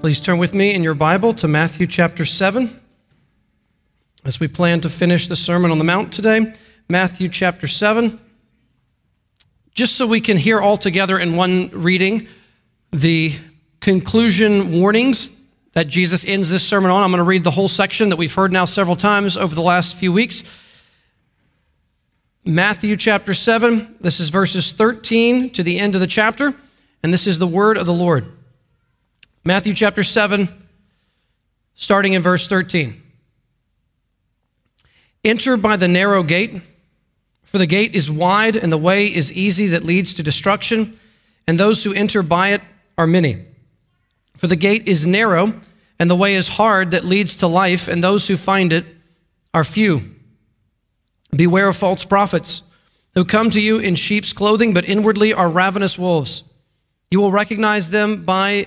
Please turn with me in your Bible to Matthew chapter 7 as we plan to finish the Sermon on the Mount today. Matthew chapter 7. Just so we can hear all together in one reading the conclusion warnings that Jesus ends this sermon on, I'm going to read the whole section that we've heard now several times over the last few weeks. Matthew chapter 7, this is verses 13 to the end of the chapter, and this is the word of the Lord. Matthew chapter 7, starting in verse 13. Enter by the narrow gate, for the gate is wide and the way is easy that leads to destruction, and those who enter by it are many. For the gate is narrow and the way is hard that leads to life, and those who find it are few. Beware of false prophets who come to you in sheep's clothing, but inwardly are ravenous wolves. You will recognize them by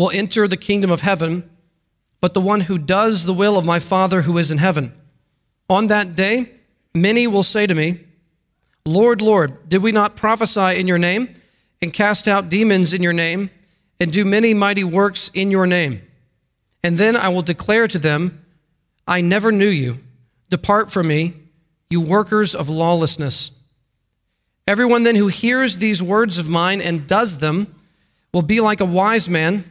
will enter the kingdom of heaven, but the one who does the will of my Father who is in heaven. On that day, many will say to me, Lord, Lord, did we not prophesy in your name, and cast out demons in your name, and do many mighty works in your name? And then I will declare to them, I never knew you. Depart from me, you workers of lawlessness. Everyone then who hears these words of mine and does them will be like a wise man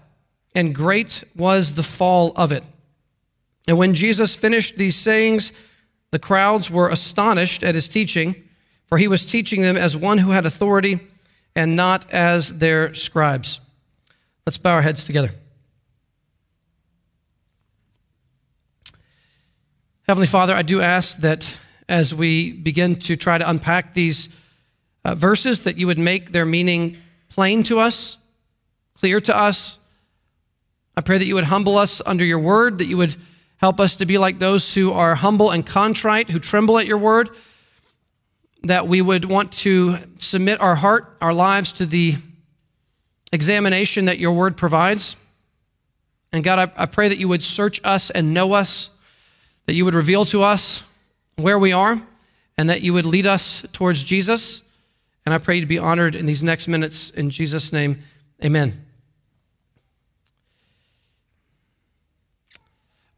and great was the fall of it. And when Jesus finished these sayings, the crowds were astonished at his teaching, for he was teaching them as one who had authority and not as their scribes. Let's bow our heads together. Heavenly Father, I do ask that as we begin to try to unpack these uh, verses, that you would make their meaning plain to us, clear to us. I pray that you would humble us under your word, that you would Help us to be like those who are humble and contrite, who tremble at your word, that we would want to submit our heart, our lives to the examination that your word provides. And God, I, I pray that you would search us and know us, that you would reveal to us where we are, and that you would lead us towards Jesus. And I pray you to be honored in these next minutes. In Jesus' name, amen.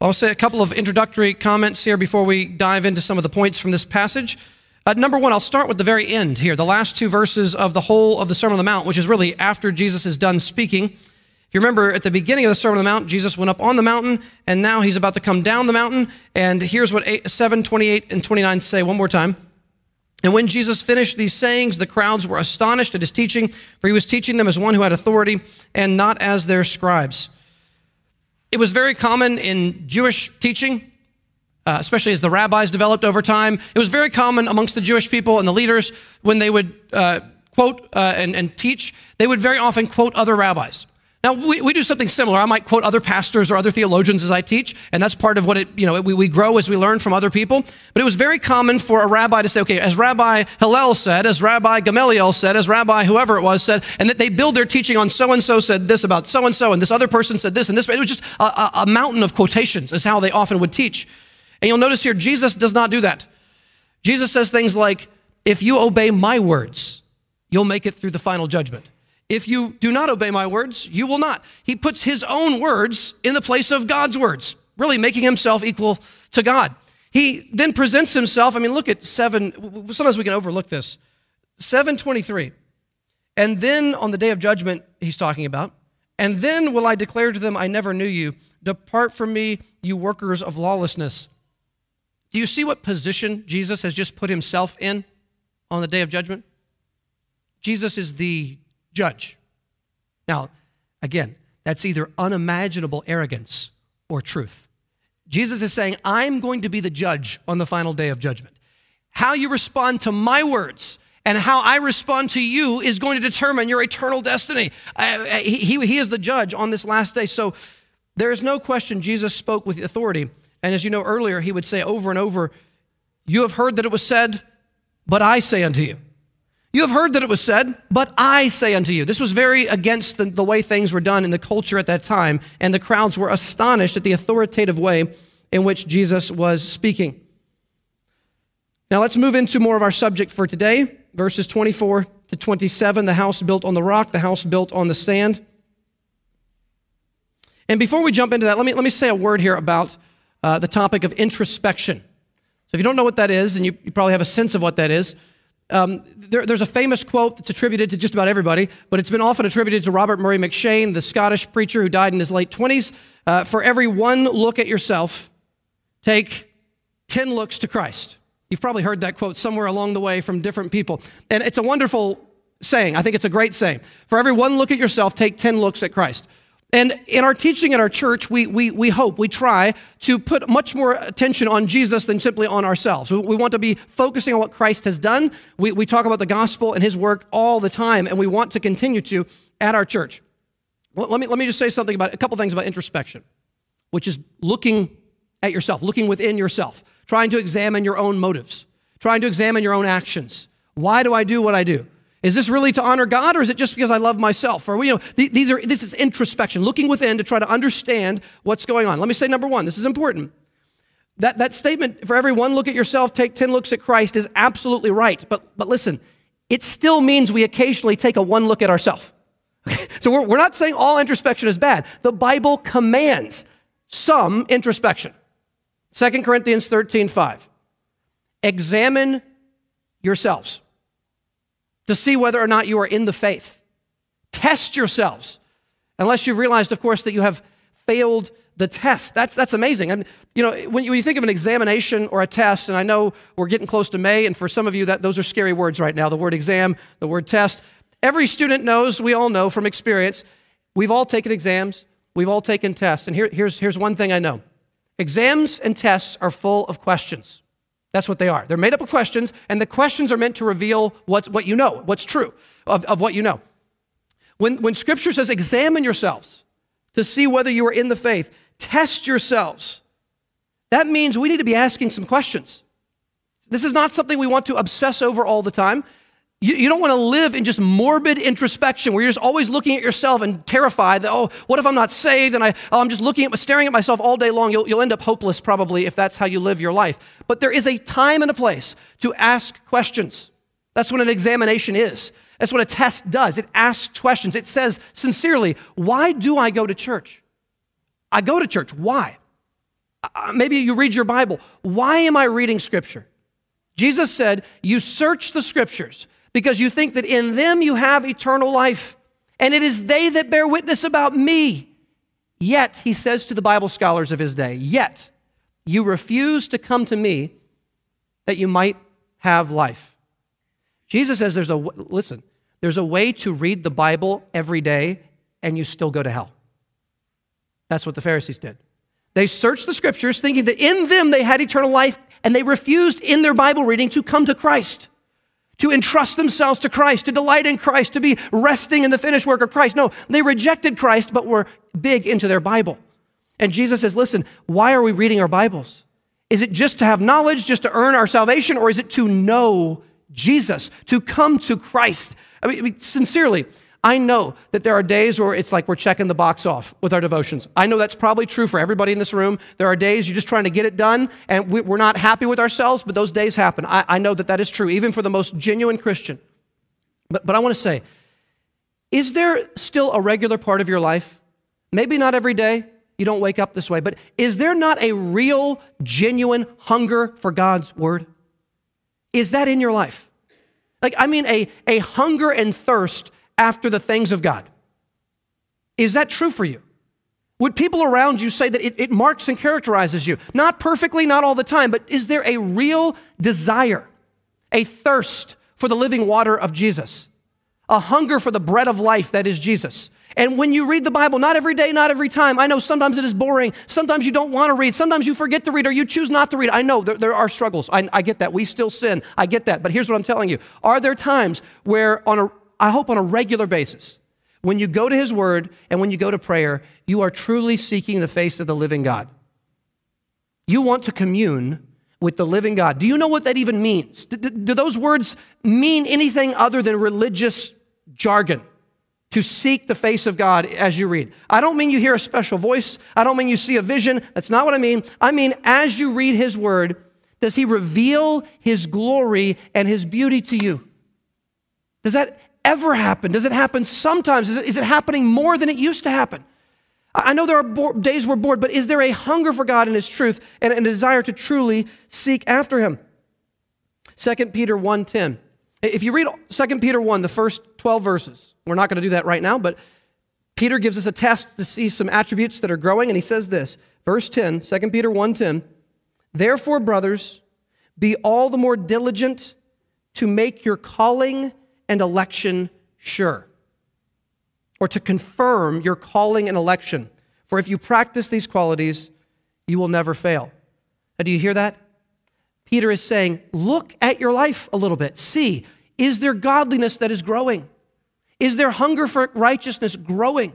I'll say a couple of introductory comments here before we dive into some of the points from this passage. Uh, number one, I'll start with the very end here, the last two verses of the whole of the Sermon on the Mount, which is really after Jesus is done speaking. If you remember at the beginning of the Sermon on the Mount, Jesus went up on the mountain, and now he's about to come down the mountain. And here's what 8, 7, 28, and 29 say one more time. And when Jesus finished these sayings, the crowds were astonished at his teaching, for he was teaching them as one who had authority and not as their scribes. It was very common in Jewish teaching, uh, especially as the rabbis developed over time. It was very common amongst the Jewish people and the leaders when they would uh, quote uh, and, and teach, they would very often quote other rabbis. Now, we, we do something similar. I might quote other pastors or other theologians as I teach, and that's part of what it, you know, we, we grow as we learn from other people. But it was very common for a rabbi to say, okay, as Rabbi Hillel said, as Rabbi Gamaliel said, as Rabbi whoever it was said, and that they build their teaching on so and so said this about so and so, and this other person said this and this. It was just a, a, a mountain of quotations, is how they often would teach. And you'll notice here, Jesus does not do that. Jesus says things like, if you obey my words, you'll make it through the final judgment. If you do not obey my words, you will not. He puts his own words in the place of God's words, really making himself equal to God. He then presents himself. I mean, look at seven. Sometimes we can overlook this. 723. And then on the day of judgment, he's talking about, and then will I declare to them, I never knew you. Depart from me, you workers of lawlessness. Do you see what position Jesus has just put himself in on the day of judgment? Jesus is the judge. Now, again, that's either unimaginable arrogance or truth. Jesus is saying, I'm going to be the judge on the final day of judgment. How you respond to my words and how I respond to you is going to determine your eternal destiny. Uh, uh, he, he is the judge on this last day. So there is no question Jesus spoke with authority. And as you know earlier, he would say over and over, You have heard that it was said, but I say unto you. You have heard that it was said, but I say unto you. This was very against the, the, way things were done in the culture at that time, and the crowds were astonished at the authoritative way in which Jesus was speaking. Now let's move into more of our subject for today, verses 24 to 27, the house built on the rock, the house built on the sand. And before we jump into that, let me, let me say a word here about uh, the topic of introspection. So if you don't know what that is, and you, you probably have a sense of what that is, um, there, there's a famous quote that's attributed to just about everybody, but it's been often attributed to Robert Murray M'Cheyne, the Scottish preacher who died in his late 20s. Uh, for every one look at yourself, take 10 looks to Christ. You've probably heard that quote somewhere along the way from different people. And it's a wonderful saying. I think it's a great saying. For every one look at yourself, take 10 looks at Christ. And in our teaching at our church, we, we, we hope, we try to put much more attention on Jesus than simply on ourselves. We, we want to be focusing on what Christ has done. We, we talk about the gospel and his work all the time, and we want to continue to at our church. Well, let, me, let me just say something about a couple things about introspection, which is looking at yourself, looking within yourself, trying to examine your own motives, trying to examine your own actions. Why do I do what I do? Is this really to honor God or is it just because I love myself? Or, you know, these are, this is introspection, looking within to try to understand what's going on. Let me say number one, this is important. That, that statement, for every one look at yourself, take 10 looks at Christ, is absolutely right. But, but listen, it still means we occasionally take a one look at ourselves. Okay? So we're, we're not saying all introspection is bad. The Bible commands some introspection. 2 Corinthians 13, 5. Examine yourselves to see whether or not you are in the faith. Test yourselves, unless you've realized, of course, that you have failed the test. That's, that's amazing. And, you know, when you, when you think of an examination or a test, and I know we're getting close to May, and for some of you, that, those are scary words right now the word exam, the word test. Every student knows, we all know from experience, we've all taken exams, we've all taken tests. And here, here's, here's one thing I know exams and tests are full of questions. That's what they are. They're made up of questions, and the questions are meant to reveal what, what you know, what's true of, of what you know. When, when Scripture says, examine yourselves to see whether you are in the faith, test yourselves, that means we need to be asking some questions. This is not something we want to obsess over all the time. You, you don't want to live in just morbid introspection where you're just always looking at yourself and terrified that, oh, what if I'm not saved? And I, oh, I'm just looking at, staring at myself all day long. You'll, you'll end up hopeless probably if that's how you live your life. But there is a time and a place to ask questions. That's what an examination is. That's what a test does. It asks questions. It says sincerely, why do I go to church? I go to church. Why? Uh, maybe you read your Bible. Why am I reading Scripture? Jesus said, You search the Scriptures because you think that in them you have eternal life, and it is they that bear witness about me. Yet, he says to the Bible scholars of his day, yet you refuse to come to me that you might have life. Jesus says there's a, listen, there's a way to read the Bible every day and you still go to hell. That's what the Pharisees did. They searched the scriptures thinking that in them they had eternal life and they refused in their Bible reading to come to Christ to entrust themselves to Christ, to delight in Christ, to be resting in the finished work of Christ. No, they rejected Christ, but were big into their Bible. And Jesus says, listen, why are we reading our Bibles? Is it just to have knowledge, just to earn our salvation, or is it to know Jesus, to come to Christ? I mean, I mean sincerely, I know that there are days where it's like we're checking the box off with our devotions. I know that's probably true for everybody in this room. There are days you're just trying to get it done and we're not happy with ourselves, but those days happen. I, I know that that is true, even for the most genuine Christian. But, but I want to say, is there still a regular part of your life? Maybe not every day, you don't wake up this way, but is there not a real, genuine hunger for God's word? Is that in your life? Like, I mean, a, a hunger and thirst after the things of God. Is that true for you? Would people around you say that it, it marks and characterizes you? Not perfectly, not all the time, but is there a real desire, a thirst for the living water of Jesus, a hunger for the bread of life that is Jesus? And when you read the Bible, not every day, not every time, I know sometimes it is boring. Sometimes you don't want to read. Sometimes you forget to read or you choose not to read. I know there, there are struggles. I, I get that. We still sin. I get that. But here's what I'm telling you Are there times where, on a, I hope on a regular basis, when you go to His Word and when you go to prayer, you are truly seeking the face of the living God? You want to commune with the living God. Do you know what that even means? Do, do, do those words mean anything other than religious jargon? to seek the face of God as you read. I don't mean you hear a special voice. I don't mean you see a vision. That's not what I mean. I mean, as you read His word, does He reveal His glory and His beauty to you? Does that ever happen? Does it happen sometimes? Is it, is it happening more than it used to happen? I know there are bo- days we're bored, but is there a hunger for God and His truth and a desire to truly seek after Him? 2 Peter 1.10. If you read 2 Peter 1, the first 12 verses, we're not going to do that right now, but Peter gives us a test to see some attributes that are growing, and he says this, verse 10, 2 Peter 1:10, Therefore, brothers, be all the more diligent to make your calling and election sure, or to confirm your calling and election. For if you practice these qualities, you will never fail. Now, do you hear that? Peter is saying, look at your life a little bit. See, is there godliness that is growing? Is there hunger for righteousness growing?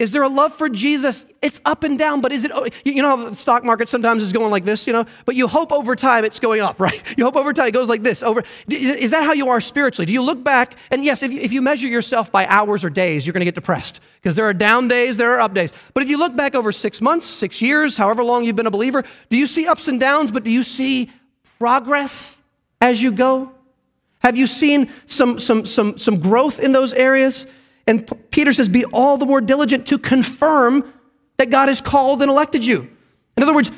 Is there a love for Jesus? It's up and down, but is it, you know how the stock market sometimes is going like this, you know? But you hope over time it's going up, right? You hope over time it goes like this. Over, is that how you are spiritually? Do you look back? And yes, if you, if you measure yourself by hours or days, you're going to get depressed because there are down days, there are up days. But if you look back over six months, six years, however long you've been a believer, do you see ups and downs, but do you see progress as you go? Have you seen some, some, some, some growth in those areas? And Peter says, Be all the more diligent to confirm that God has called and elected you. In other words,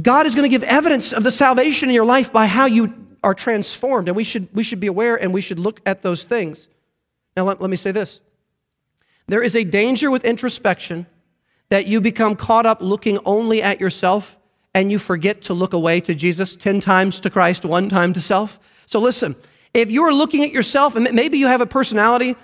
God is going to give evidence of the salvation in your life by how you are transformed. And we should, we should be aware and we should look at those things. Now, let, let me say this there is a danger with introspection that you become caught up looking only at yourself and you forget to look away to Jesus 10 times to Christ, one time to self. So listen, if you're looking at yourself, and maybe you have a personality,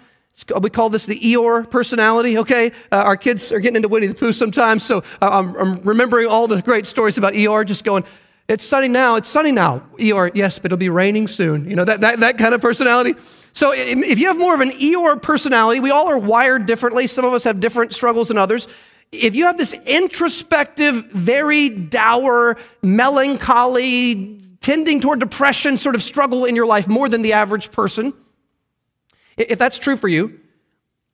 we call this the Eeyore personality, okay? Uh, our kids are getting into Winnie the Pooh sometimes, so uh, I'm, I'm, remembering all the great stories about Eeyore, just going, it's sunny now, it's sunny now. Eeyore, yes, but it'll be raining soon. You know, that, that, that kind of personality. So if you have more of an Eeyore personality, we all are wired differently. Some of us have different struggles than others. If you have this introspective, very dour, melancholy, tending toward depression sort of struggle in your life more than the average person, if that's true for you,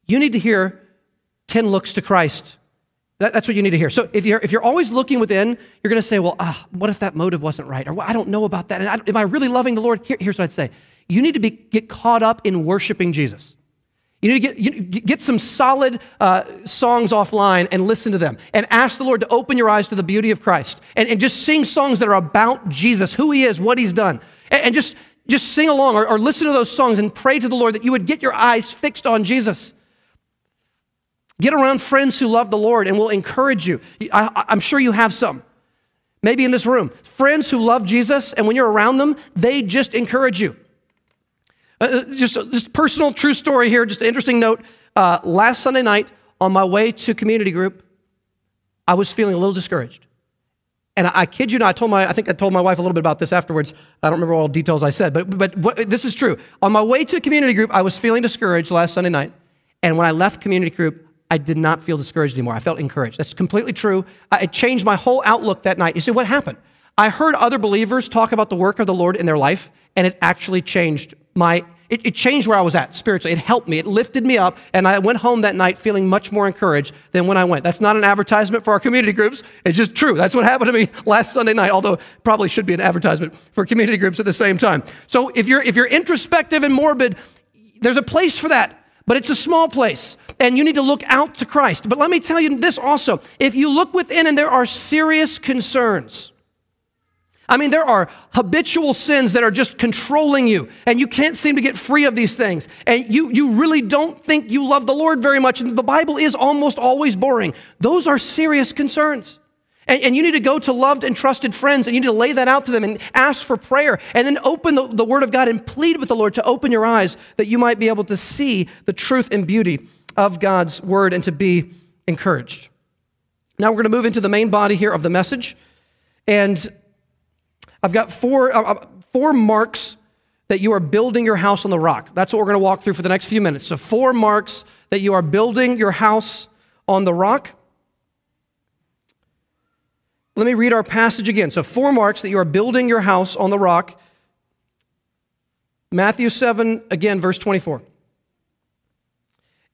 you need to hear 10 looks to Christ. That, that's what you need to hear. So if you're, if you're always looking within, you're going to say, well, ah, what if that motive wasn't right? Or well, I don't know about that. And I, am I really loving the Lord? Here, here's what I'd say. You need to be, get caught up in worshiping Jesus. You need to get, you, get some solid uh, songs offline and listen to them and ask the Lord to open your eyes to the beauty of Christ and, and just sing songs that are about Jesus, who he is, what he's done. And, and just, just sing along or, or listen to those songs and pray to the Lord that you would get your eyes fixed on Jesus. Get around friends who love the Lord and will encourage you. I, I'm sure you have some. Maybe in this room. Friends who love Jesus, and when you're around them, they just encourage you. Uh, uh, just, just personal, true story here, just an interesting note. Uh, last Sunday night, on my way to community group, I was feeling a little discouraged. And I, I, kid you not, I told my, I think I told my wife a little bit about this afterwards. I don't remember all the details I said, but, but what, this is true. On my way to community group, I was feeling discouraged last Sunday night. And when I left community group, I did not feel discouraged anymore. I felt encouraged. That's completely true. I, it changed my whole outlook that night. You see, what happened? I heard other believers talk about the work of the Lord in their life, and it actually changed my it, it, changed where I was at spiritually. It helped me. It lifted me up, and I went home that night feeling much more encouraged than when I went. That's not an advertisement for our community groups. It's just true. That's what happened to me last Sunday night, although probably should be an advertisement for community groups at the same time. So if you're if you're introspective and morbid, there's a place for that. But it's a small place, and you need to look out to Christ. But let me tell you this also if you look within and there are serious concerns, I mean, there are habitual sins that are just controlling you, and you can't seem to get free of these things. And you, you really don't think you love the Lord very much, and the Bible is almost always boring. Those are serious concerns. And, and, you need to go to loved and trusted friends and you need to lay that out to them and ask for prayer and then open the, the Word of God and plead with the Lord to open your eyes that you might be able to see the truth and beauty of God's Word and to be encouraged. Now we're going to move into the main body here of the message. And I've got four, uh, uh four marks that you are building your house on the rock. That's what we're going to walk through for the next few minutes. So, four marks that you are building your house on the rock. Let me read our passage again. So, four marks that you are building your house on the rock. Matthew 7, again, verse 24.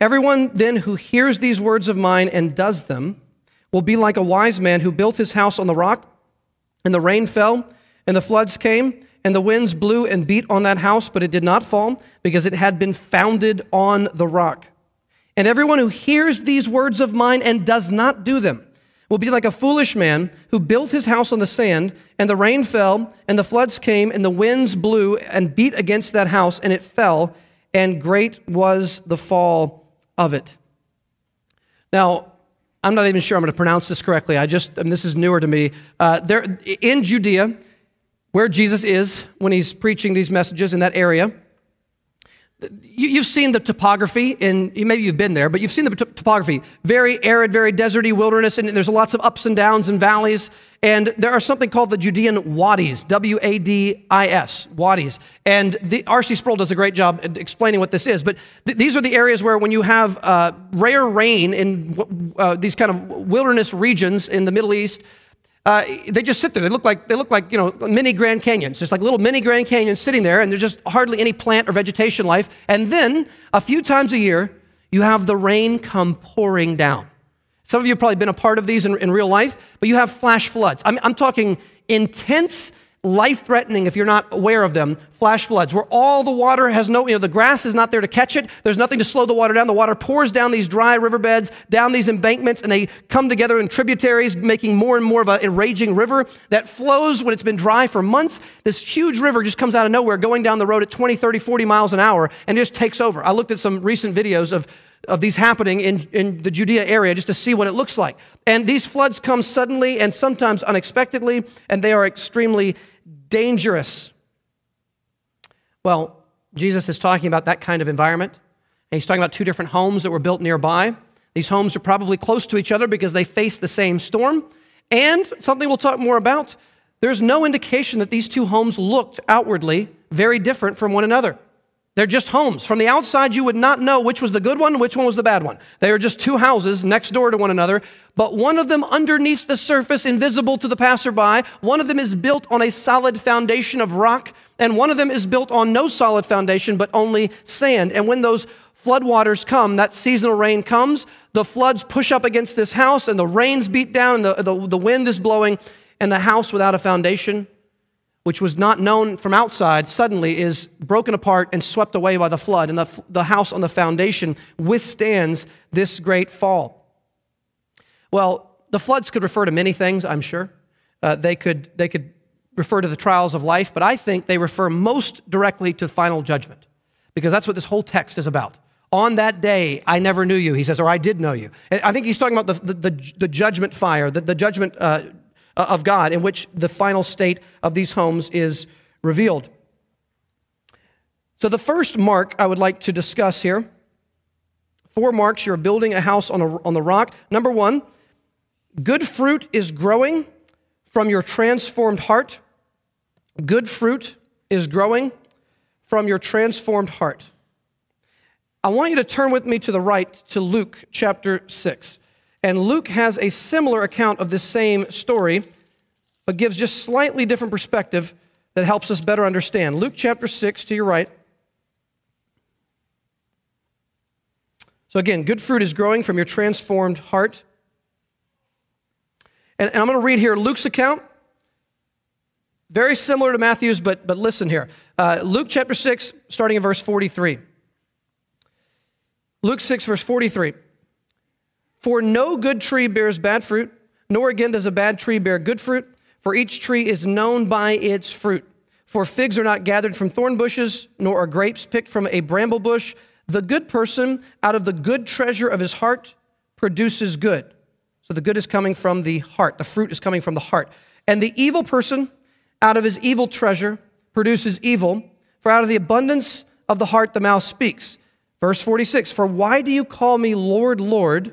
Everyone then who hears these words of mine and does them will be like a wise man who built his house on the rock, and the rain fell, and the floods came, and the winds blew and beat on that house, but it did not fall, because it had been founded on the rock. And everyone who hears these words of mine and does not do them will be like a foolish man who built his house on the sand, and the rain fell, and the floods came, and the winds blew and beat against that house, and it fell, and great was the fall of it. Now, I'm not even sure I'm going to pronounce this correctly. I just, this is newer to me. Uh, there, in Judea, where Jesus is when he's preaching these messages in that area, you, have seen the topography, and maybe you've been there, but you've seen the topography. Very arid, very deserty wilderness, and there's lots of ups and downs and valleys. And there are something called the Judean wadis, W A D I S, wadis. And the R.C. Sproul does a great job explaining what this is. But th- these are the areas where, when you have uh, rare rain in uh, these kind of wilderness regions in the Middle East, uh, they just sit there. They look like they look like you know mini Grand Canyons, just like little mini Grand Canyons sitting there, and there's just hardly any plant or vegetation life. And then a few times a year, you have the rain come pouring down. Some of you have probably been a part of these in, in real life, but you have flash floods. I'm, I'm talking intense life threatening if you're not aware of them flash floods where all the water has no you know the grass is not there to catch it. There's nothing to slow the water down. The water pours down these dry riverbeds down these embankments and they come together in tributaries making more and more of a raging river that flows when it's been dry for months. This huge river just comes out of nowhere going down the road at 20 30 40 miles an hour and just takes over. I looked at some recent videos of of these happening in, in the Judea area just to see what it looks like. And these floods come suddenly and sometimes unexpectedly, and they are extremely dangerous. Well, Jesus is talking about that kind of environment. And he's talking about two different homes that were built nearby. These homes are probably close to each other because they face the same storm. And something we'll talk more about there's no indication that these two homes looked outwardly very different from one another. They're just homes. From the outside, you would not know which was the good one, which one was the bad one. They are just two houses next door to one another, but one of them underneath the surface, invisible to the passerby. One of them is built on a solid foundation of rock, and one of them is built on no solid foundation, but only sand. And when those floodwaters come, that seasonal rain comes, the floods push up against this house, and the rains beat down, and the, the, the wind is blowing, and the house without a foundation which was not known from outside, suddenly is broken apart and swept away by the flood. And the, the house on the foundation withstands this great fall. Well, the floods could refer to many things, I'm sure. Uh, they, could, they could refer to the trials of life, but I think they refer most directly to final judgment, because that's what this whole text is about. On that day, I never knew you, he says, or I did know you. I think he's talking about the, the, the, the judgment fire, the, the judgment uh, Uh, of God, in which the final state of these homes is revealed. So, the first mark I would like to discuss here four marks you're building a house on, a, on the rock. Number one, good fruit is growing from your transformed heart. Good fruit is growing from your transformed heart. I want you to turn with me to the right to Luke chapter 6. And Luke has a similar account of this same story, but gives just slightly different perspective that helps us better understand. Luke chapter 6 to your right. So, again, good fruit is growing from your transformed heart. And, and I'm going to read here Luke's account. Very similar to Matthew's, but, but listen here. Uh, Luke chapter 6, starting in verse 43. Luke 6, verse 43. For no good tree bears bad fruit, nor again does a bad tree bear good fruit. for each tree is known by its fruit. For figs are not gathered from thorn bushes, nor are grapes picked from a bramble bush. The good person, out of the good treasure of his heart, produces good. So the good is coming from the heart, the fruit is coming from the heart. And the evil person, out of his evil treasure, produces evil. For out of the abundance of the heart, the mouth speaks. Verse 46 For why do you call me Lord, Lord,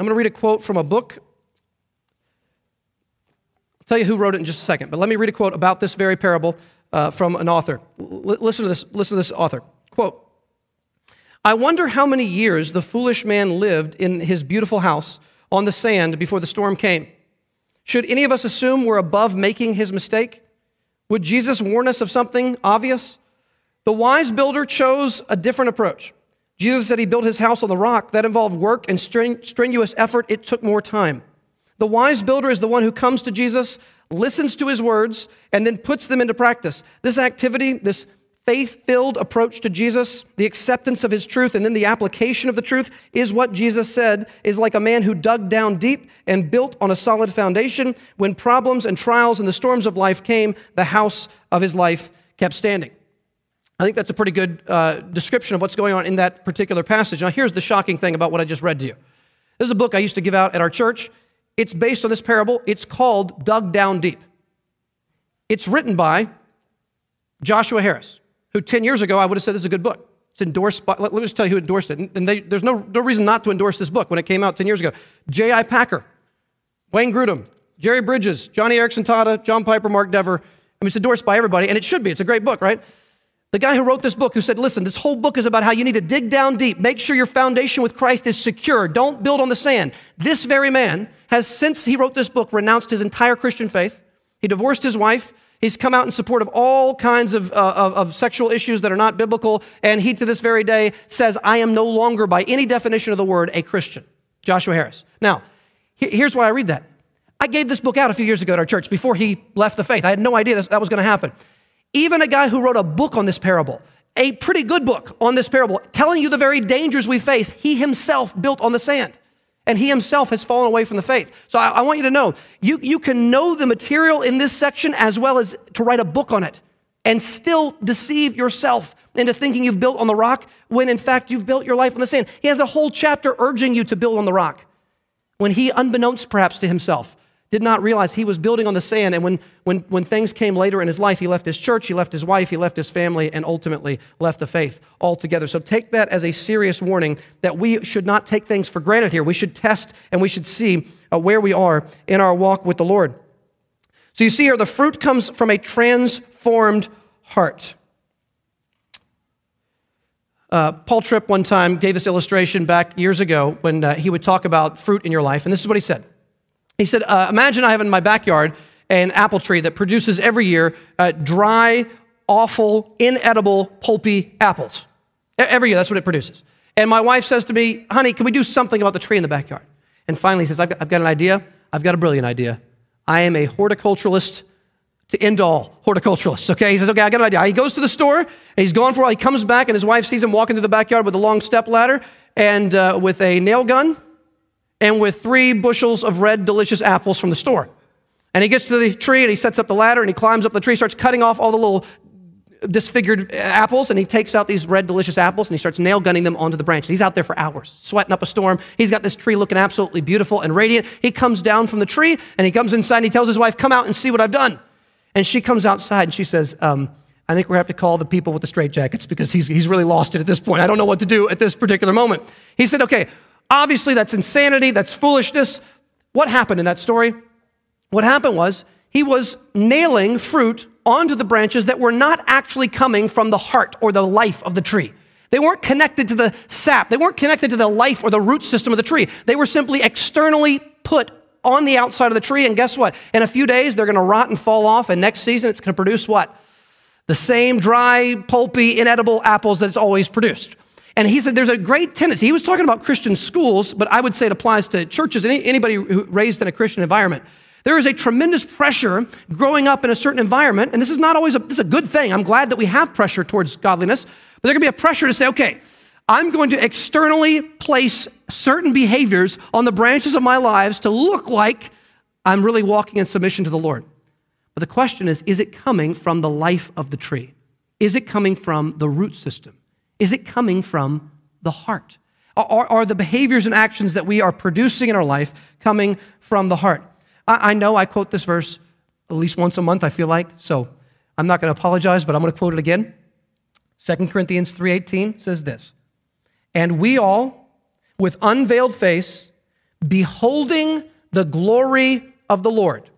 I'm going to read a quote from a book. I'll tell you who wrote it in just a second, but let me read a quote about this very parable uh, from an author. L- listen to this. Listen to this author. Quote. I wonder how many years the foolish man lived in his beautiful house on the sand before the storm came. Should any of us assume we're above making his mistake? Would Jesus warn us of something obvious? The wise builder chose a different approach. Jesus said he built his house on the rock. That involved work and strenuous effort. It took more time. The wise builder is the one who comes to Jesus, listens to his words, and then puts them into practice. This activity, this faith filled approach to Jesus, the acceptance of his truth, and then the application of the truth is what Jesus said is like a man who dug down deep and built on a solid foundation. When problems and trials and the storms of life came, the house of his life kept standing. I think that's a pretty good uh, description of what's going on in that particular passage. Now, here's the shocking thing about what I just read to you. This is a book I used to give out at our church. It's based on this parable. It's called Dug Down Deep. It's written by Joshua Harris, who 10 years ago I would have said this is a good book. It's endorsed by, let, me just tell you who endorsed it. And they, there's no, no reason not to endorse this book when it came out 10 years ago. J.I. Packer, Wayne Grudem, Jerry Bridges, Joni Eareckson Tada, John Piper, Mark Dever. I mean, it's endorsed by everybody, and it should be. It's a great book, right? The guy who wrote this book, who said, Listen, this whole book is about how you need to dig down deep, make sure your foundation with Christ is secure, don't build on the sand. This very man has, since he wrote this book, renounced his entire Christian faith. He divorced his wife. He's come out in support of all kinds of, uh, of, of, sexual issues that are not biblical. And he, to this very day, says, I am no longer, by any definition of the word, a Christian. Joshua Harris. Now, here's why I read that. I gave this book out a few years ago at our church before he left the faith. I had no idea that was going to happen. Even a guy who wrote a book on this parable, a pretty good book on this parable, telling you the very dangers we face, he himself built on the sand. And he himself has fallen away from the faith. So I, I want you to know you, you can know the material in this section as well as to write a book on it and still deceive yourself into thinking you've built on the rock when in fact you've built your life on the sand. He has a whole chapter urging you to build on the rock when he, unbeknownst perhaps to himself, did not realize he was building on the sand. And when, when, when things came later in his life, he left his church, he left his wife, he left his family, and ultimately left the faith altogether. So take that as a serious warning that we should not take things for granted here. We should test and we should see uh, where we are in our walk with the Lord. So you see here, the fruit comes from a transformed heart. Uh, Paul Tripp one time gave this illustration back years ago when uh, he would talk about fruit in your life, and this is what he said. He said, uh, Imagine I have in my backyard an apple tree that produces every year uh, dry, awful, inedible, pulpy apples. Every year, that's what it produces. And my wife says to me, Honey, can we do something about the tree in the backyard? And finally, he says, I've got, I've got an idea. I've got a brilliant idea. I am a horticulturalist to end all horticulturalists. Okay, he says, okay, I got an idea. He goes to the store and he's gone for a while. He comes back and his wife sees him walking through the backyard with a long step ladder and uh, with a nail gun and with three bushels of red, delicious apples from the store. And he gets to the tree and he sets up the ladder and he climbs up the tree, starts cutting off all the little disfigured apples, and he takes out these red, delicious apples and he starts nail gunning them onto the branch. He's out there for hours, sweating up a storm. He's got this tree looking absolutely beautiful and radiant. He comes down from the tree and he comes inside and he tells his wife, Come out and see what I've done. And she comes outside and she says, um, I think we have to call the people with the straitjackets because he's, he's really lost it at this point. I don't know what to do at this particular moment. He said, Okay, Obviously, that's insanity, that's foolishness. What happened in that story? What happened was he was nailing fruit onto the branches that were not actually coming from the heart or the life of the tree. They weren't connected to the sap, they weren't connected to the life or the root system of the tree. They were simply externally put on the outside of the tree, and guess what? In a few days, they're going to rot and fall off, and next season, it's going to produce what? The same dry, pulpy, inedible apples that it's always produced. And he said there's a great tendency. He was talking about Christian schools, but I would say it applies to churches and anybody who raised in a Christian environment. There is a tremendous pressure growing up in a certain environment, and this is not always a, this is a good thing. I'm glad that we have pressure towards godliness, but there can be a pressure to say, okay, I'm going to externally place certain behaviors on the branches of my lives to look like I'm really walking in submission to the Lord. But the question is, is it coming from the life of the tree? Is it coming from the root system? Is it coming from the heart? Are, are the behaviors and actions that we are producing in our life coming from the heart? I, I know I quote this verse at least once a month, I feel like, so I'm not going to apologize, but I'm going to quote it again. 2 Corinthians 3:18 says this, "And we all with unveiled face beholding the glory of the Lord,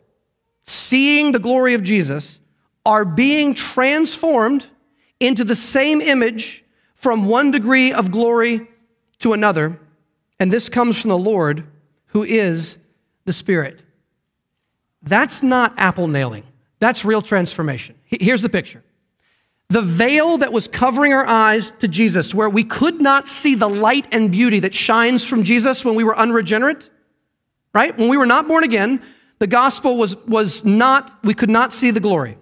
seeing the glory of Jesus, are being transformed into the same image from one degree of glory to another, and this comes from the Lord who is the Spirit." That's not apple nailing. That's real transformation. Here's the picture. The veil that was covering our eyes to Jesus, where we could not see the light and beauty that shines from Jesus when we were unregenerate, right? When we were not born again, the gospel was, was not, we could not see the glory.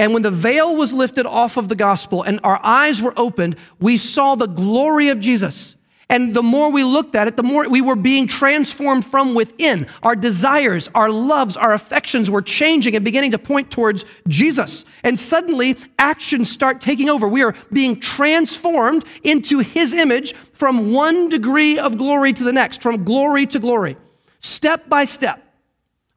And when the veil was lifted off of the gospel and our eyes were opened, we saw the glory of Jesus. And the more we looked at it, the more we were being transformed from within. Our desires, our loves, our affections were changing and beginning to point towards Jesus. And suddenly, actions start taking over. We are being transformed into His image from one degree of glory to the next, from glory to glory, step by step.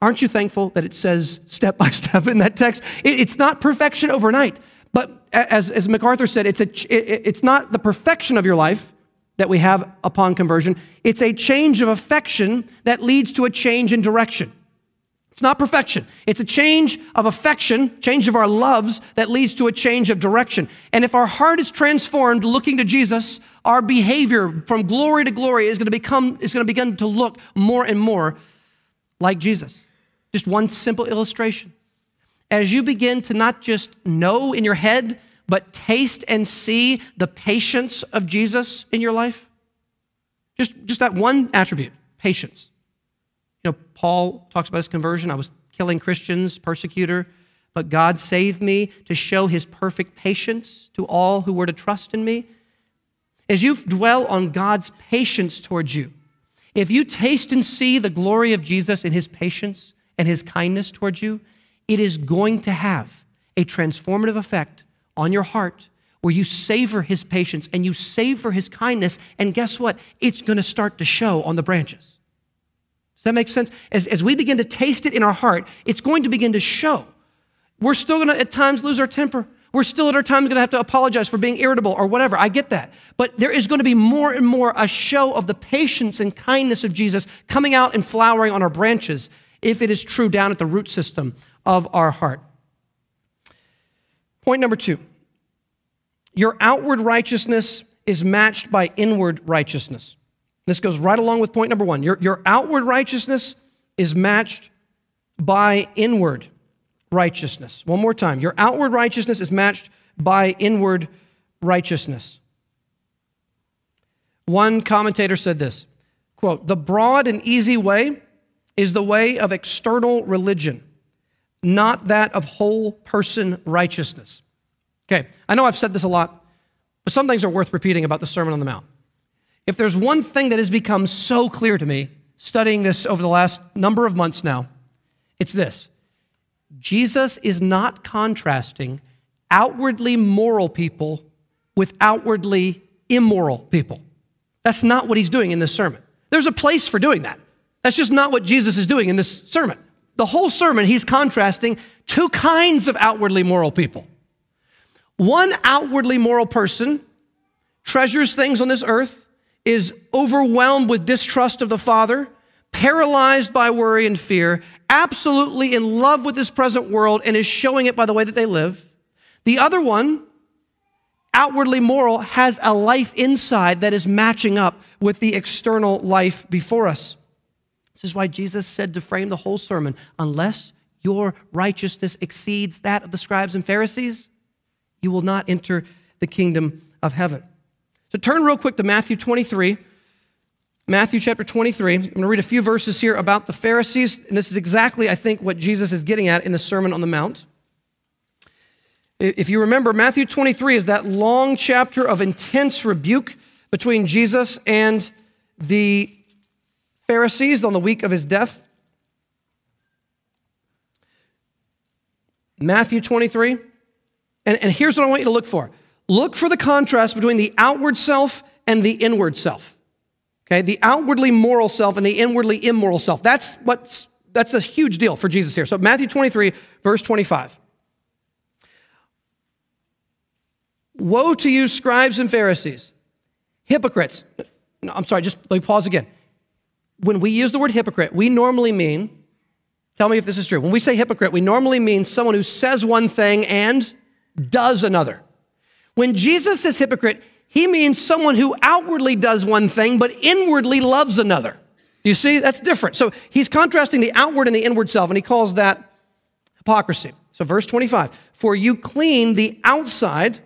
Aren't you thankful that it says step by step in that text? It's not perfection overnight. But as, as MacArthur said, it's, a, it's not the perfection of your life, that we have upon conversion. It's a change of affection that leads to a change in direction. It's not perfection. It's a change of affection, change of our loves that leads to a change of direction. And if our heart is transformed looking to Jesus, our behavior from glory to glory is going to become is going to begin to look more and more like Jesus. Just one simple illustration. As you begin to not just know in your head but taste and see the patience of Jesus in your life? Just, just that one attribute, patience. You know, Paul talks about his conversion. I was killing Christians, persecutor, but God saved me to show his perfect patience to all who were to trust in me. As you dwell on God's patience towards you, if you taste and see the glory of Jesus in his patience and his kindness towards you, it is going to have a transformative effect on your heart where you savor his patience and you savor his kindness. And guess what? It's going to start to show on the branches. Does that make sense? As, as we begin to taste it in our heart, it's going to begin to show. We're still going to at times lose our temper. We're still at our times going to have to apologize for being irritable or whatever. I get that. But there is going to be more and more a show of the patience and kindness of Jesus coming out and flowering on our branches if it is true down at the root system of our heart. Point number two your outward righteousness is matched by inward righteousness. This goes right along with point number one. Your, your outward righteousness is matched by inward righteousness. One more time. Your outward righteousness is matched by inward righteousness. One commentator said this quote, The broad and easy way is the way of external religion not that of whole person righteousness. Okay, I know I've said this a lot, but some things are worth repeating about the Sermon on the Mount. If there's one thing that has become so clear to me studying this over the last number of months now, it's this Jesus is not contrasting outwardly moral people with outwardly immoral people. That's not what he's doing in this sermon. There's a place for doing that. That's just not what Jesus is doing in this sermon the whole sermon, he's contrasting two kinds of outwardly moral people. One outwardly moral person treasures things on this earth, is overwhelmed with distrust of the Father, paralyzed by worry and fear, absolutely in love with this present world, and is showing it by the way that they live. The other one, outwardly moral, has a life inside that is matching up with the external life before us. This is why Jesus said to frame the whole sermon unless your righteousness exceeds that of the scribes and Pharisees, you will not enter the kingdom of heaven. So turn real quick to Matthew 23. Matthew chapter 23. I'm going to read a few verses here about the Pharisees, and this is exactly, I think, what Jesus is getting at in the Sermon on the Mount. If you remember, Matthew 23 is that long chapter of intense rebuke between Jesus and the Pharisees on the week of his death. Matthew 23. And, and here's what I want you to look for look for the contrast between the outward self and the inward self. Okay, the outwardly moral self and the inwardly immoral self. That's what's that's a huge deal for Jesus here. So Matthew 23, verse 25. Woe to you, scribes and Pharisees, hypocrites. No, I'm sorry, just let me pause again. When we use the word hypocrite, we normally mean, tell me if this is true. When we say hypocrite, we normally mean someone who says one thing and does another. When Jesus says hypocrite, he means someone who outwardly does one thing but inwardly loves another. You see, that's different. So he's contrasting the outward and the inward self, and he calls that hypocrisy. So, verse 25 For you clean the outside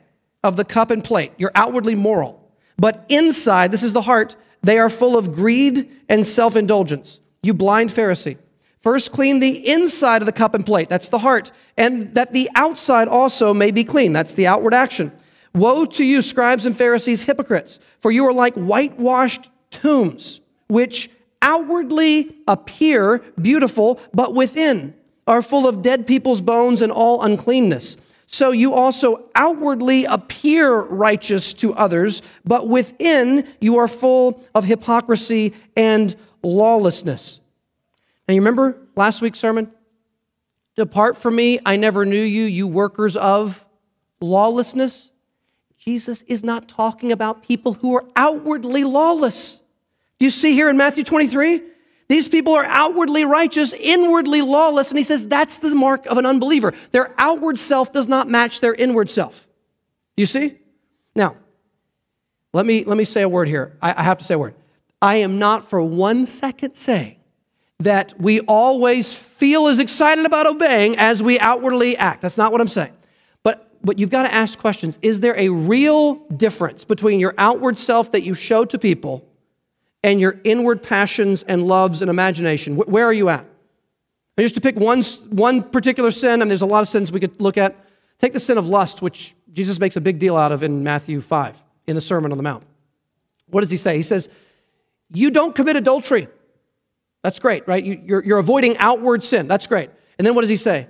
of the cup and plate, you're outwardly moral. But inside, this is the heart, they are full of greed and self indulgence. You blind Pharisee. First, clean the inside of the cup and plate, that's the heart, and that the outside also may be clean, that's the outward action. Woe to you, scribes and Pharisees, hypocrites, for you are like whitewashed tombs, which outwardly appear beautiful, but within are full of dead people's bones and all uncleanness. So you also outwardly appear righteous to others, but within you are full of hypocrisy and lawlessness. Now, you remember last week's sermon? Depart from me, I never knew you, you workers of lawlessness. Jesus is not talking about people who are outwardly lawless. Do you see here in Matthew 23? These people are outwardly righteous, inwardly lawless. And he says that's the mark of an unbeliever. Their outward self does not match their inward self. You see? Now, let me, let me say a word here. I, I have to say a word. I am not for one second saying that we always feel as excited about obeying as we outwardly act. That's not what I'm saying but but you've got to ask questions. Is there a real difference between your outward self that you show to people and your inward passions and loves and imagination? Where are you at? And just to pick one, one particular sin, I and there's a lot of sins we could look at, take the sin of lust, which Jesus makes a big deal out of in Matthew 5 in the Sermon on the Mount. What does he say? He says, You don't commit adultery. That's great, right? You, you're, you're avoiding outward sin. That's great. And then what does he say?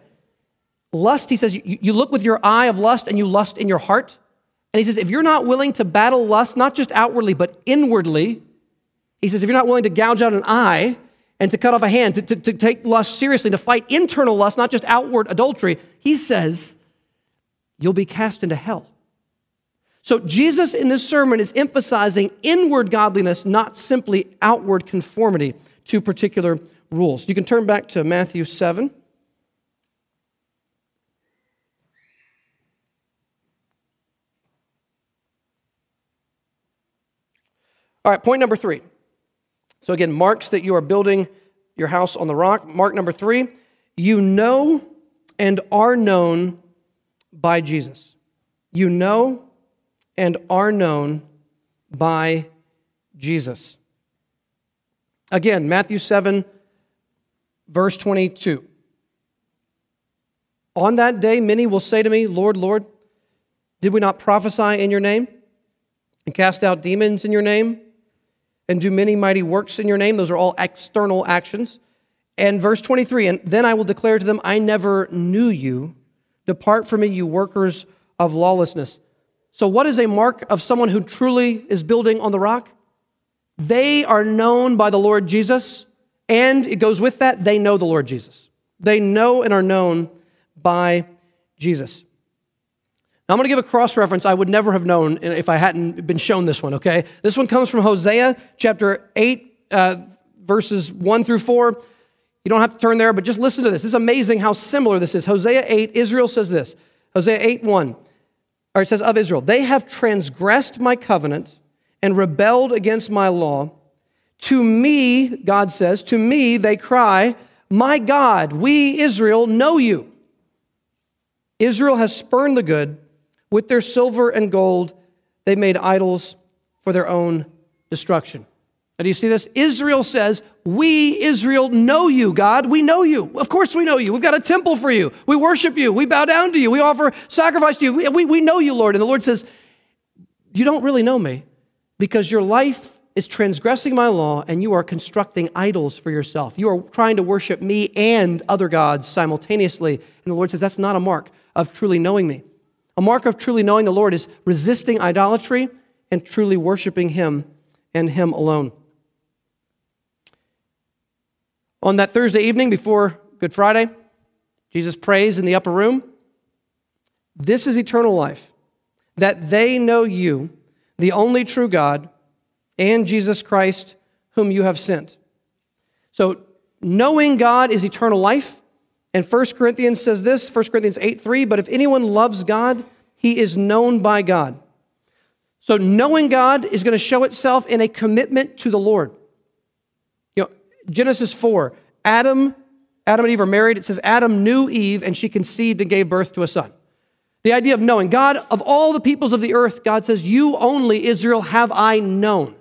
Lust, he says, you, you look with your eye of lust and you lust in your heart. And he says, if you're not willing to battle lust, not just outwardly, but inwardly, he says, if you're not willing to gouge out an eye and to cut off a hand, to, to, to take lust seriously, to fight internal lust, not just outward adultery, he says, you'll be cast into hell. So, Jesus in this sermon is emphasizing inward godliness, not simply outward conformity to particular rules. You can turn back to Matthew 7. All right, point number three. So, again, marks that you are building your house on the rock. Mark number three, you know and are known by Jesus. You know and are known by Jesus. Again, Matthew 7, verse 22. On that day, many will say to me, Lord, Lord, did we not prophesy in your name and cast out demons in your name? And do many mighty works in your name. Those are all external actions. And verse 23, and then I will declare to them, I never knew you. Depart from me, you workers of lawlessness. So, what is a mark of someone who truly is building on the rock? They are known by the Lord Jesus, and it goes with that, they know the Lord Jesus. They know and are known by Jesus. Now, I'm going to give a cross reference I would never have known if I hadn't been shown this one, okay? This one comes from Hosea chapter 8, uh, verses 1 through 4. You don't have to turn there, but just listen to this. It's amazing how similar this is. Hosea 8, Israel says this Hosea 8, 1, or it says of Israel, they have transgressed my covenant and rebelled against my law To me, God says, to me they cry, My God, we Israel know you. Israel has spurned the good. With their silver and gold, they made idols for their own destruction. Now, do you see this? Israel says, We, Israel, know you, God. We know you. Of course, we know you. We've got a temple for you. We worship you. We bow down to you. We offer sacrifice to you. We, we, we know you, Lord. And the Lord says, You don't really know me because your life is transgressing my law and you are constructing idols for yourself. You are trying to worship me and other gods simultaneously. And the Lord says, That's not a mark of truly knowing me. A mark of truly knowing the Lord is resisting idolatry and truly worshiping Him and Him alone. On that Thursday evening before Good Friday, Jesus prays in the upper room. This is eternal life, that they know you, the only true God and Jesus Christ, whom you have sent. So, knowing God is eternal life. And 1 Corinthians says this 1 Corinthians 8 3, but if anyone loves God, he is known by God. So, knowing God is going to show itself in a commitment to the Lord. You know, Genesis 4, Adam, Adam and Eve are married. It says Adam knew Eve and she conceived and gave birth to a son. The idea of knowing God, of all the peoples of the earth, God says, You only, Israel, have I known.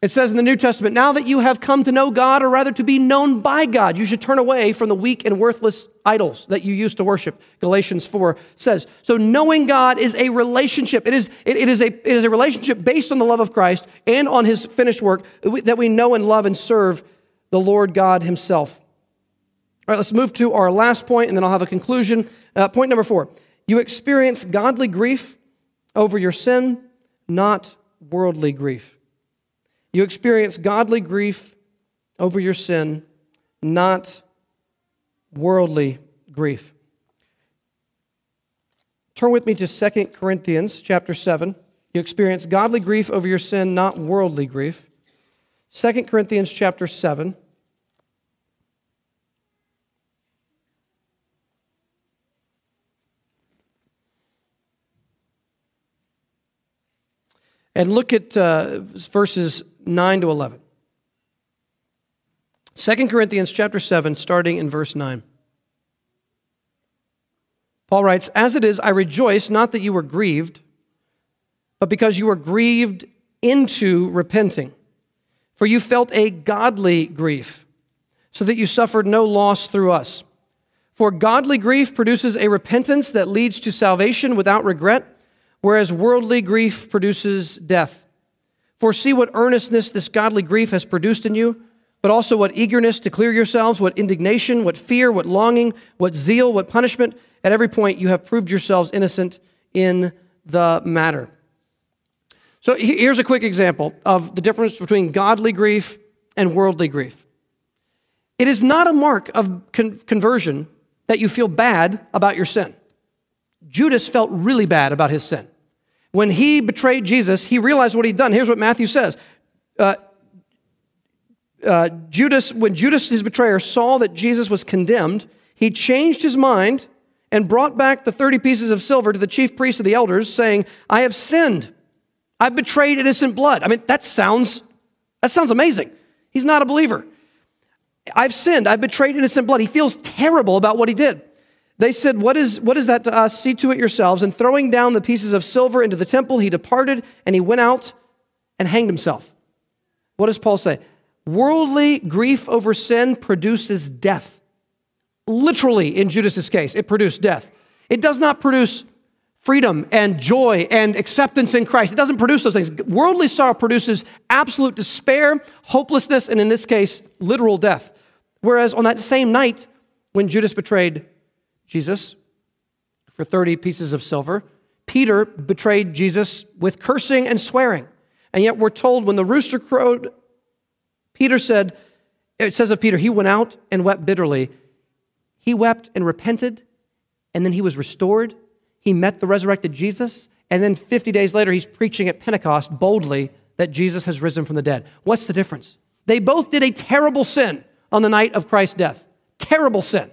It says in the New Testament, now that you have come to know God, or rather to be known by God, you should turn away from the weak and worthless idols that you used to worship. Galatians 4 says. So knowing God is a relationship. It is, it, it is, a, it is a relationship based on the love of Christ and on his finished work that we know and love and serve the Lord God himself. All right, let's move to our last point, and then I'll have a conclusion. Uh, point number four you experience godly grief over your sin, not worldly grief. You experience godly grief over your sin, not worldly grief. Turn with me to 2 Corinthians chapter 7. You experience godly grief over your sin, not worldly grief. 2 Corinthians chapter 7. And look at uh, verses 9 to 11. 2 Corinthians chapter 7, starting in verse 9. Paul writes, As it is, I rejoice not that you were grieved, but because you were grieved into repenting. For you felt a godly grief, so that you suffered no loss through us. For godly grief produces a repentance that leads to salvation without regret, whereas worldly grief produces death. For see what earnestness this godly grief has produced in you, but also what eagerness to clear yourselves, what indignation, what fear, what longing, what zeal, what punishment. At every point, you have proved yourselves innocent in the matter. So here's a quick example of the difference between godly grief and worldly grief. It is not a mark of con- conversion that you feel bad about your sin. Judas felt really bad about his sin. When he betrayed Jesus, he realized what he'd done. Here's what Matthew says. Uh, uh, Judas, when Judas, his betrayer, saw that Jesus was condemned, he changed his mind and brought back the 30 pieces of silver to the chief priests of the elders, saying, I have sinned. I've betrayed innocent blood. I mean, that sounds, that sounds amazing. He's not a believer. I've sinned. I've betrayed innocent blood. He feels terrible about what he did. They said, what is, what is that to us? See to it yourselves. And throwing down the pieces of silver into the temple, he departed and he went out and hanged himself. What does Paul say? Worldly grief over sin produces death. Literally, in Judas's case, it produced death. It does not produce freedom and joy and acceptance in Christ. It doesn't produce those things. Worldly sorrow produces absolute despair, hopelessness, and in this case, literal death. Whereas on that same night, when Judas betrayed Jesus for 30 pieces of silver. Peter betrayed Jesus with cursing and swearing. And yet we're told when the rooster crowed, Peter said, it says of Peter, he went out and wept bitterly. He wept and repented, and then he was restored. He met the resurrected Jesus, and then 50 days later, he's preaching at Pentecost boldly that Jesus has risen from the dead. What's the difference? They both did a terrible sin on the night of Christ's death. Terrible sin.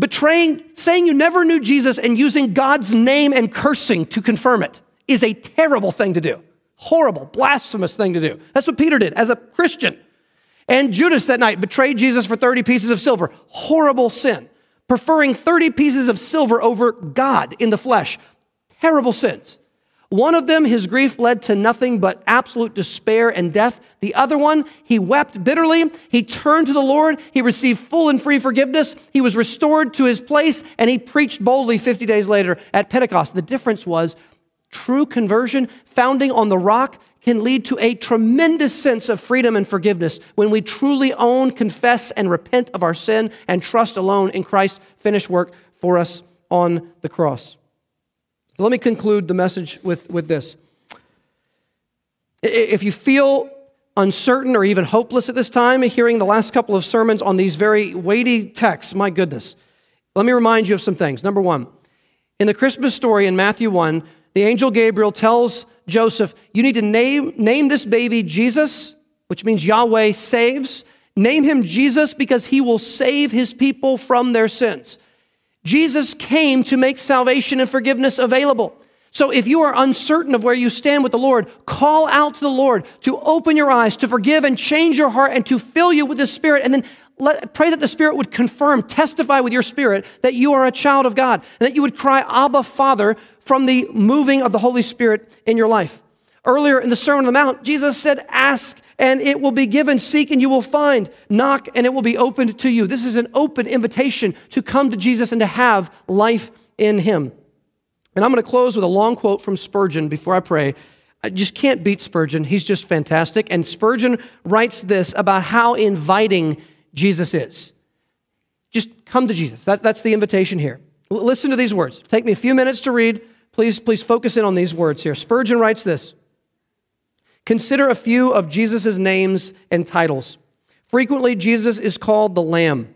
Betraying, saying you never knew Jesus and using God's name and cursing to confirm it is a terrible thing to do. Horrible, blasphemous thing to do. That's what Peter did as a Christian. And Judas that night betrayed Jesus for 30 pieces of silver. Horrible sin. Preferring 30 pieces of silver over God in the flesh. Terrible sins. One of them, his grief led to nothing but absolute despair and death. The other one, he wept bitterly. He turned to the Lord. He received full and free forgiveness. He was restored to his place, and he preached boldly 50 days later at Pentecost. The difference was true conversion, founding on the rock, can lead to a tremendous sense of freedom and forgiveness when we truly own, confess, and repent of our sin and trust alone in Christ's finished work for us on the cross. Let me conclude the message with, with this. If you feel uncertain or even hopeless at this time, hearing the last couple of sermons on these very weighty texts, my goodness, let me remind you of some things. Number one, in the Christmas story in Matthew 1, the angel Gabriel tells Joseph, You need to name, name this baby Jesus, which means Yahweh saves. Name him Jesus because he will save his people from their sins. Jesus came to make salvation and forgiveness available. So if you are uncertain of where you stand with the Lord, call out to the Lord to open your eyes, to forgive and change your heart, and to fill you with the Spirit. And then let, pray that the Spirit would confirm, testify with your spirit that you are a child of God, and that you would cry, Abba, Father, from the moving of the Holy Spirit in your life. Earlier in the Sermon on the Mount, Jesus said, Ask and it will be given, seek and you will find, knock and it will be opened to you. This is an open invitation to come to Jesus and to have life in Him. And I'm going to close with a long quote from Spurgeon before I pray. I just can't beat Spurgeon. He's just fantastic. And Spurgeon writes this about how inviting Jesus is. Just come to Jesus. That, that's the invitation here. L- listen to these words. Take me a few minutes to read. Please, please focus in on these words here. Spurgeon writes this Consider a few of Jesus' names and titles. Frequently, Jesus is called the Lamb.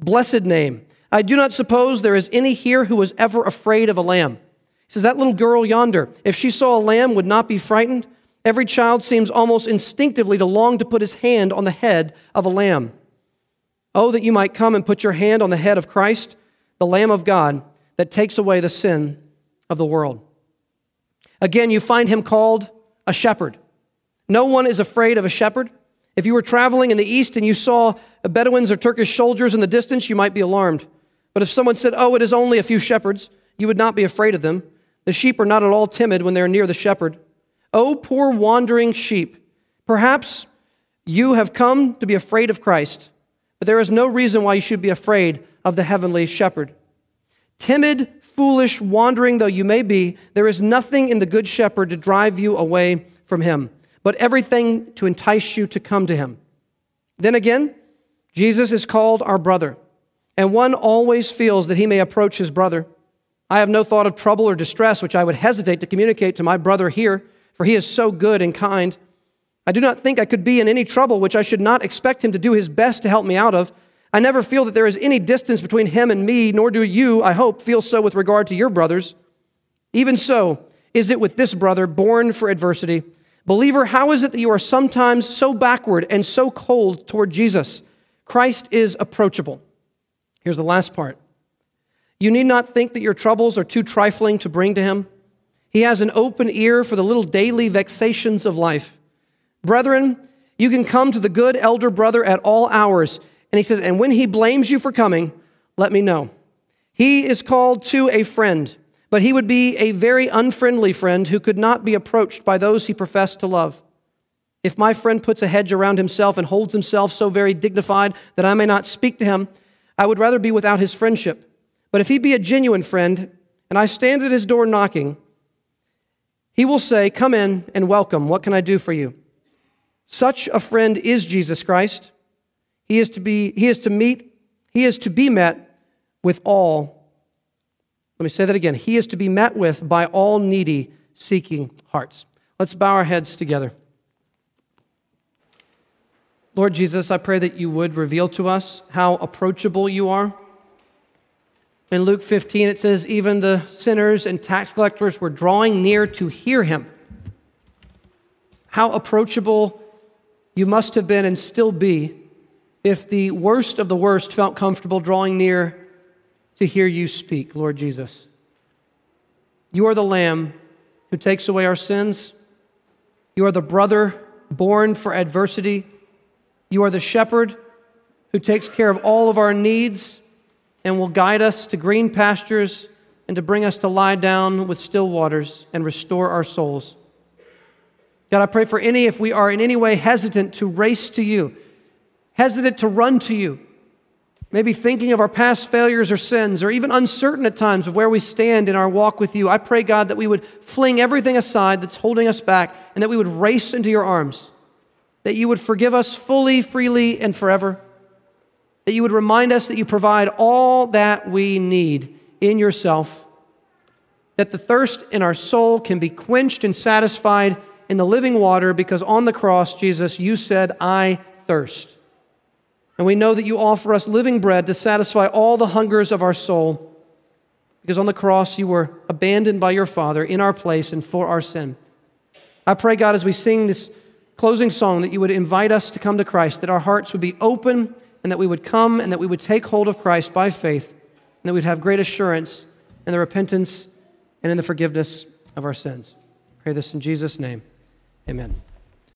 Blessed name. I do not suppose there is any here who was ever afraid of a lamb. He says, That little girl yonder, if she saw a lamb, would not be frightened. Every child seems almost instinctively to long to put his hand on the head of a lamb. Oh, that you might come and put your hand on the head of Christ, the Lamb of God, that takes away the sin of the world. Again, you find him called a shepherd. No one is afraid of a shepherd. If you were traveling in the east and you saw Bedouins or Turkish soldiers in the distance, you might be alarmed. But if someone said, Oh, it is only a few shepherds, you would not be afraid of them. The sheep are not at all timid when they're near the shepherd. Oh, poor wandering sheep. Perhaps you have come to be afraid of Christ, but there is no reason why you should be afraid of the heavenly shepherd. Timid, foolish, wandering though you may be, there is nothing in the good shepherd to drive you away from him, but everything to entice you to come to him. Then again, Jesus is called our brother, and one always feels that he may approach his brother. I have no thought of trouble or distress which I would hesitate to communicate to my brother here, for he is so good and kind. I do not think I could be in any trouble which I should not expect him to do his best to help me out of. I never feel that there is any distance between him and me, nor do you, I hope, feel so with regard to your brothers. Even so, is it with this brother born for adversity? Believer, how is it that you are sometimes so backward and so cold toward Jesus? Christ is approachable. Here's the last part. You need not think that your troubles are too trifling to bring to him. He has an open ear for the little daily vexations of life. Brethren, you can come to the good elder brother at all hours and he says, And when he blames you for coming, let me know. He is called to a friend, but he would be a very unfriendly friend who could not be approached by those he professed to love. If my friend puts a hedge around himself and holds himself so very dignified that I may not speak to him, I would rather be without his friendship. But if he be a genuine friend, and I stand at his door knocking, he will say, Come in and welcome. What can I do for you? Such a friend is Jesus Christ. He is to be, he is to meet, he is to be met with all. Let me say that again. He is to be met with by all needy, seeking hearts. Let's bow our heads together. Lord Jesus, I pray that you would reveal to us how approachable you are. In Luke 15, it says, even the sinners and tax collectors were drawing near to hear him. How approachable you must have been and still be if the worst of the worst felt comfortable drawing near to hear you speak, Lord Jesus. You are the Lamb who takes away our sins. You are the brother born for adversity. You are the shepherd who takes care of all of our needs and will guide us to green pastures and to bring us to lie down with still waters and restore our souls. God, I pray for any, if we are in any way hesitant to race to you, hesitant to run to you, maybe thinking of our past failures or sins, or even uncertain at times of where we stand in our walk with you, I pray, God, that we would fling everything aside that's holding us back and that we would race into your arms, that you would forgive us fully, freely, and forever, that you would remind us that you provide all that we need in yourself, that the thirst in our soul can be quenched and satisfied in the living water because on the cross, Jesus, you said, I thirst. And we know that you offer us living bread to satisfy all the hungers of our soul because on the cross you were abandoned by your Father in our place and for our sin. I pray, God, as we sing this closing song, that you would invite us to come to Christ, that our hearts would be open and that we would come and that we would take hold of Christ by faith and that we'd have great assurance in the repentance and in the forgiveness of our sins. I pray this in Jesus' name. Amen.